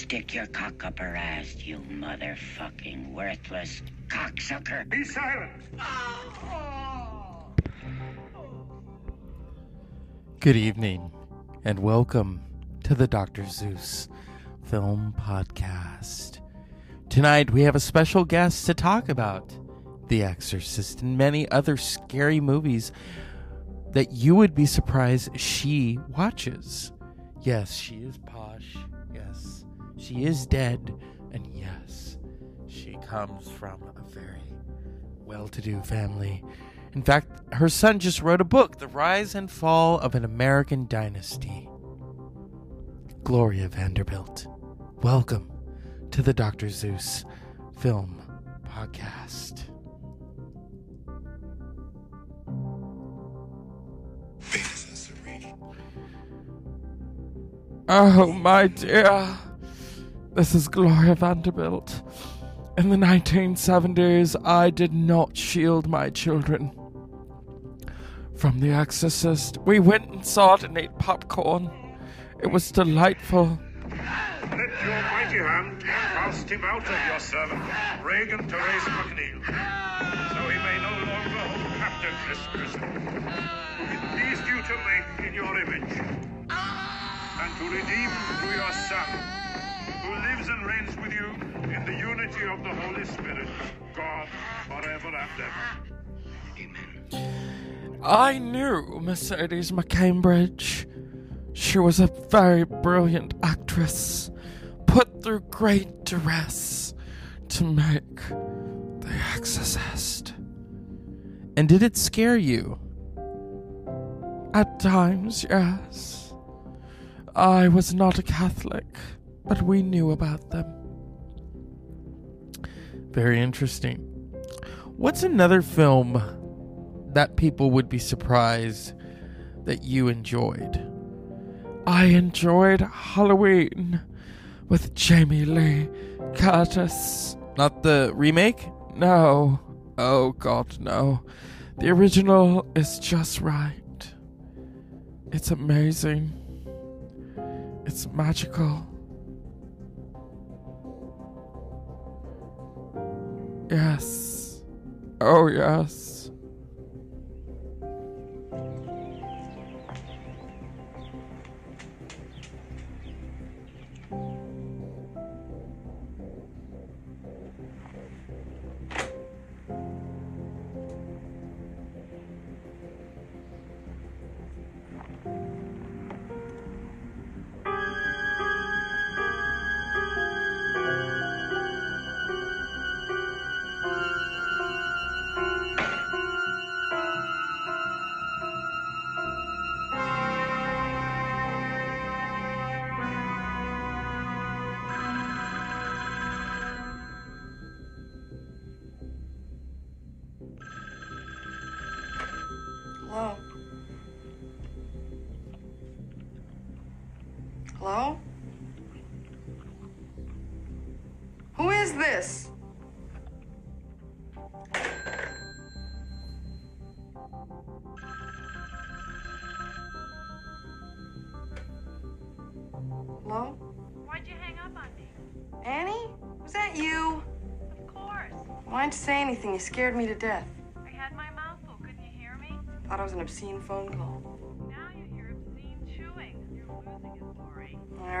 stick your cock up her ass, you motherfucking worthless cocksucker. Be silent. Good evening, and welcome to the Dr. Zeus Film Podcast. Tonight, we have a special guest to talk about The Exorcist and many other scary movies that you would be surprised she watches. Yes, she is posh. Yes, she is dead. And yes, she comes from a very well to do family. In fact, her son just wrote a book, The Rise and Fall of an American Dynasty. Gloria Vanderbilt, welcome to the Dr. Zeus Film Podcast. Oh, my dear. This is Gloria Vanderbilt. In the 1970s, I did not shield my children from The Exorcist. We went and saw it and ate popcorn. It was delightful. Let your mighty hand cast him out of your servant, Regan Therese MacNeil, so he may no longer hold captive this prisoner, whom it pleased you to make in your image, and to redeem through your Son, who lives and reigns with you in the unity of the Holy Spirit, God, forever and ever. Amen. I knew Mercedes McCambridge. She was a very brilliant actress, put through great duress to make The Exorcist. And did it scare you? At times, yes. I was not a Catholic, but we knew about them. Very interesting. What's another film that people would be surprised that you enjoyed? I enjoyed Halloween with Jamie Lee Curtis. Not the remake? No. Oh, God, no. The original is just right. It's amazing. It's magical. Yes. Oh, yes. Hello? Who is this? Hello? Why'd you hang up on me? Annie? Was that you? Of course. Why didn't you say anything? You scared me to death. I had my mouth full. Couldn't you hear me? Thought it was an obscene phone call.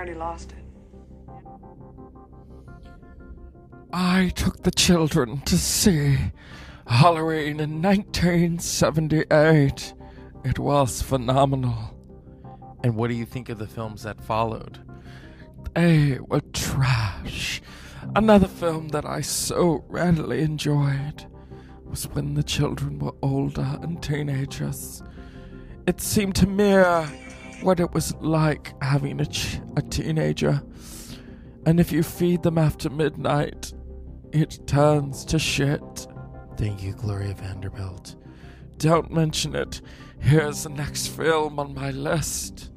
Already lost it. I took the children to see Halloween in 1978. It was phenomenal. And what do you think of the films that followed? They were trash. Another film that I so readily enjoyed was when the children were older and teenagers. It seemed to mirror what it was like having a, ch- a teenager. And if you feed them after midnight, it turns to shit. Thank you, Gloria Vanderbilt. Don't mention it. Here's the next film on my list.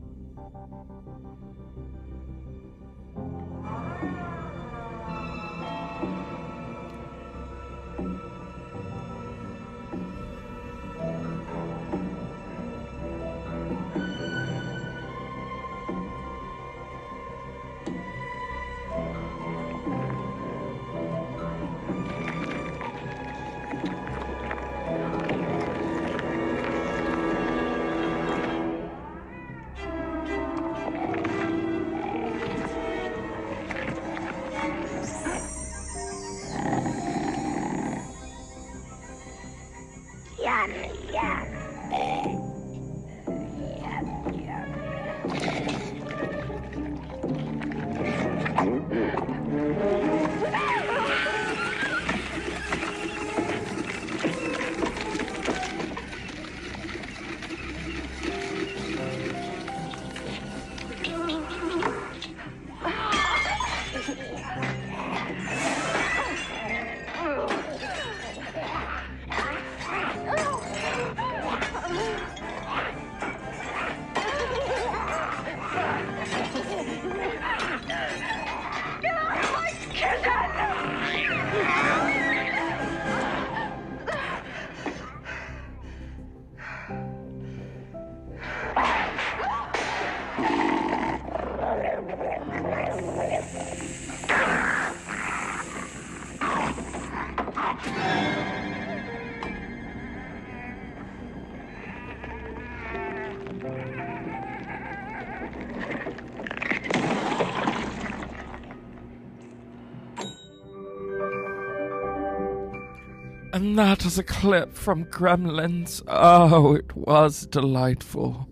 And that is a clip from Gremlins. Oh, it was delightful.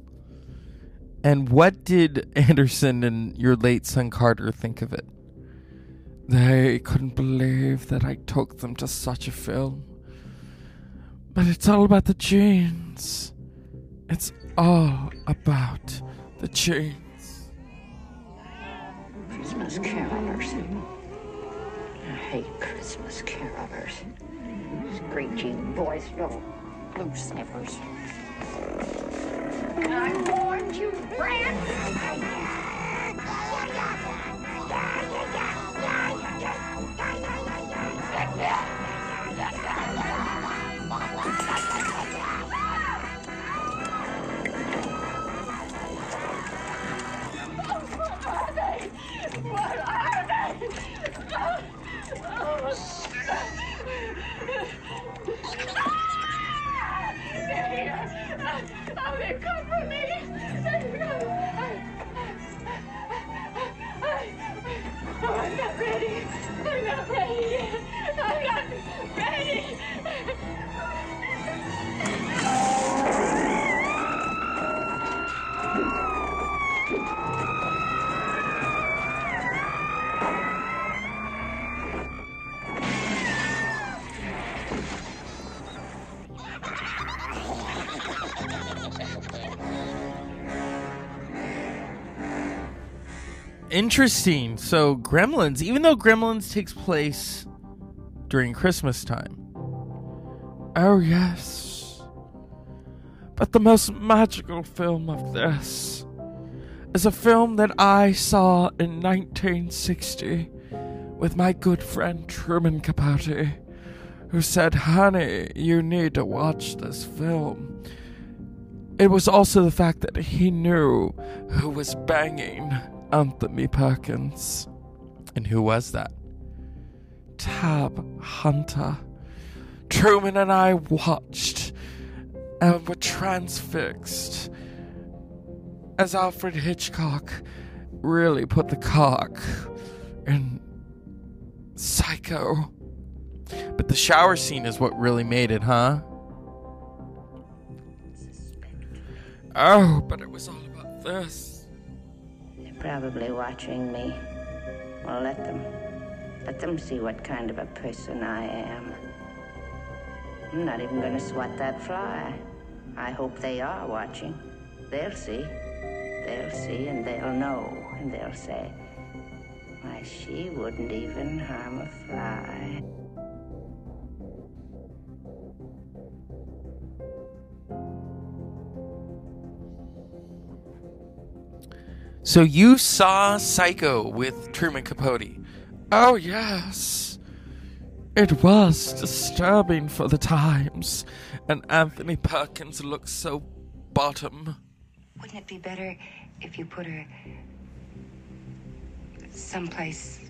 And what did Anderson and your late son Carter think of it? They couldn't believe that I took them to such a film. But it's all about the genes. It's all about the chains. Christmas carolers. I hate Christmas carolers. Screeching, voice, little blue snippers. I warned you, Brad. Interesting. So, Gremlins, even though Gremlins takes place during Christmas time. Oh, yes. But the most magical film of this is a film that I saw in 1960 with my good friend Truman Capote, who said, Honey, you need to watch this film. It was also the fact that he knew who was banging Anthony Perkins. And who was that? Tab Hunter. Truman and I watched and were transfixed as Alfred Hitchcock really put the cock in Psycho. But the shower scene is what really made it, huh? Oh, but it was all about this. Probably watching me. Well, let them. Let them see what kind of a person I am. I'm not even going to swat that fly. I hope they are watching. They'll see. They'll see and they'll know. And they'll say, why, she wouldn't even harm a fly. So you saw Psycho with Truman Capote. Oh, yes. It was disturbing for the times, and Anthony Perkins looked so bottom. Wouldn't it be better if you put her someplace?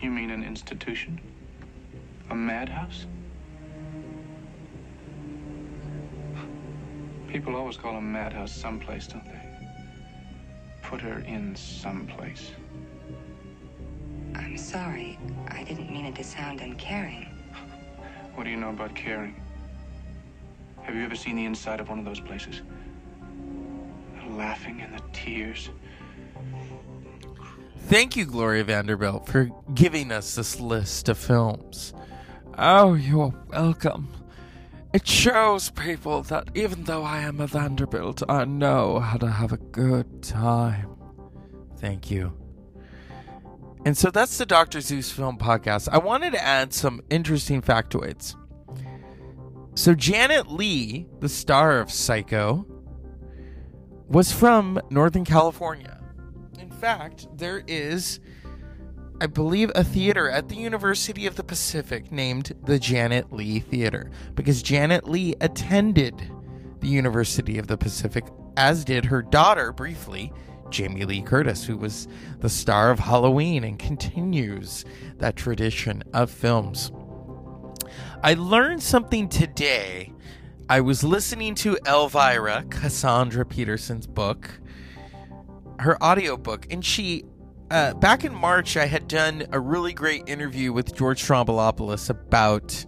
You mean an institution? A madhouse? People always call a madhouse someplace, don't they? Put her in someplace. I'm sorry. I didn't mean it to sound uncaring. What do you know about caring? Have you ever seen the inside of one of those places? The laughing and the tears. Thank you, Gloria Vanderbilt, for giving us this list of films. Oh, you're welcome. It shows people that even though I am a Vanderbilt, I know how to have a good time. Thank you. And so that's the Dr. Zeus Film Podcast. I wanted to add some interesting factoids. So, Janet Leigh, the star of Psycho, was from Northern California. In fact, there is, I believe, a theater at the University of the Pacific named the Janet Leigh Theater because Janet Leigh attended the University of the Pacific, as did her daughter briefly, Jamie Lee Curtis, who was the star of Halloween and continues that tradition of films. I learned something today. I was listening to Elvira, Cassandra Peterson's book, her audiobook, and she uh, back in March I had done a really great interview with George Stroumboulopoulos about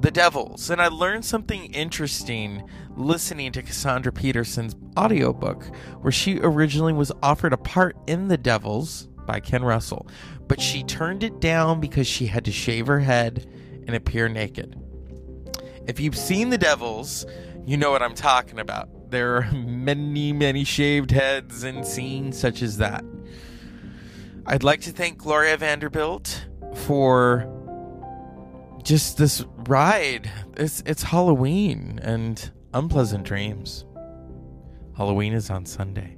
the Devils, and I learned something interesting listening to Cassandra Peterson's audiobook, where she originally was offered a part in The Devils by Ken Russell, but she turned it down because she had to shave her head and appear naked. If you've seen The Devils, you know what I'm talking about. There are many, many shaved heads in scenes such as that. I'd like to thank Gloria Vanderbilt for just this ride. It's it's Halloween and unpleasant dreams. Halloween is on Sunday.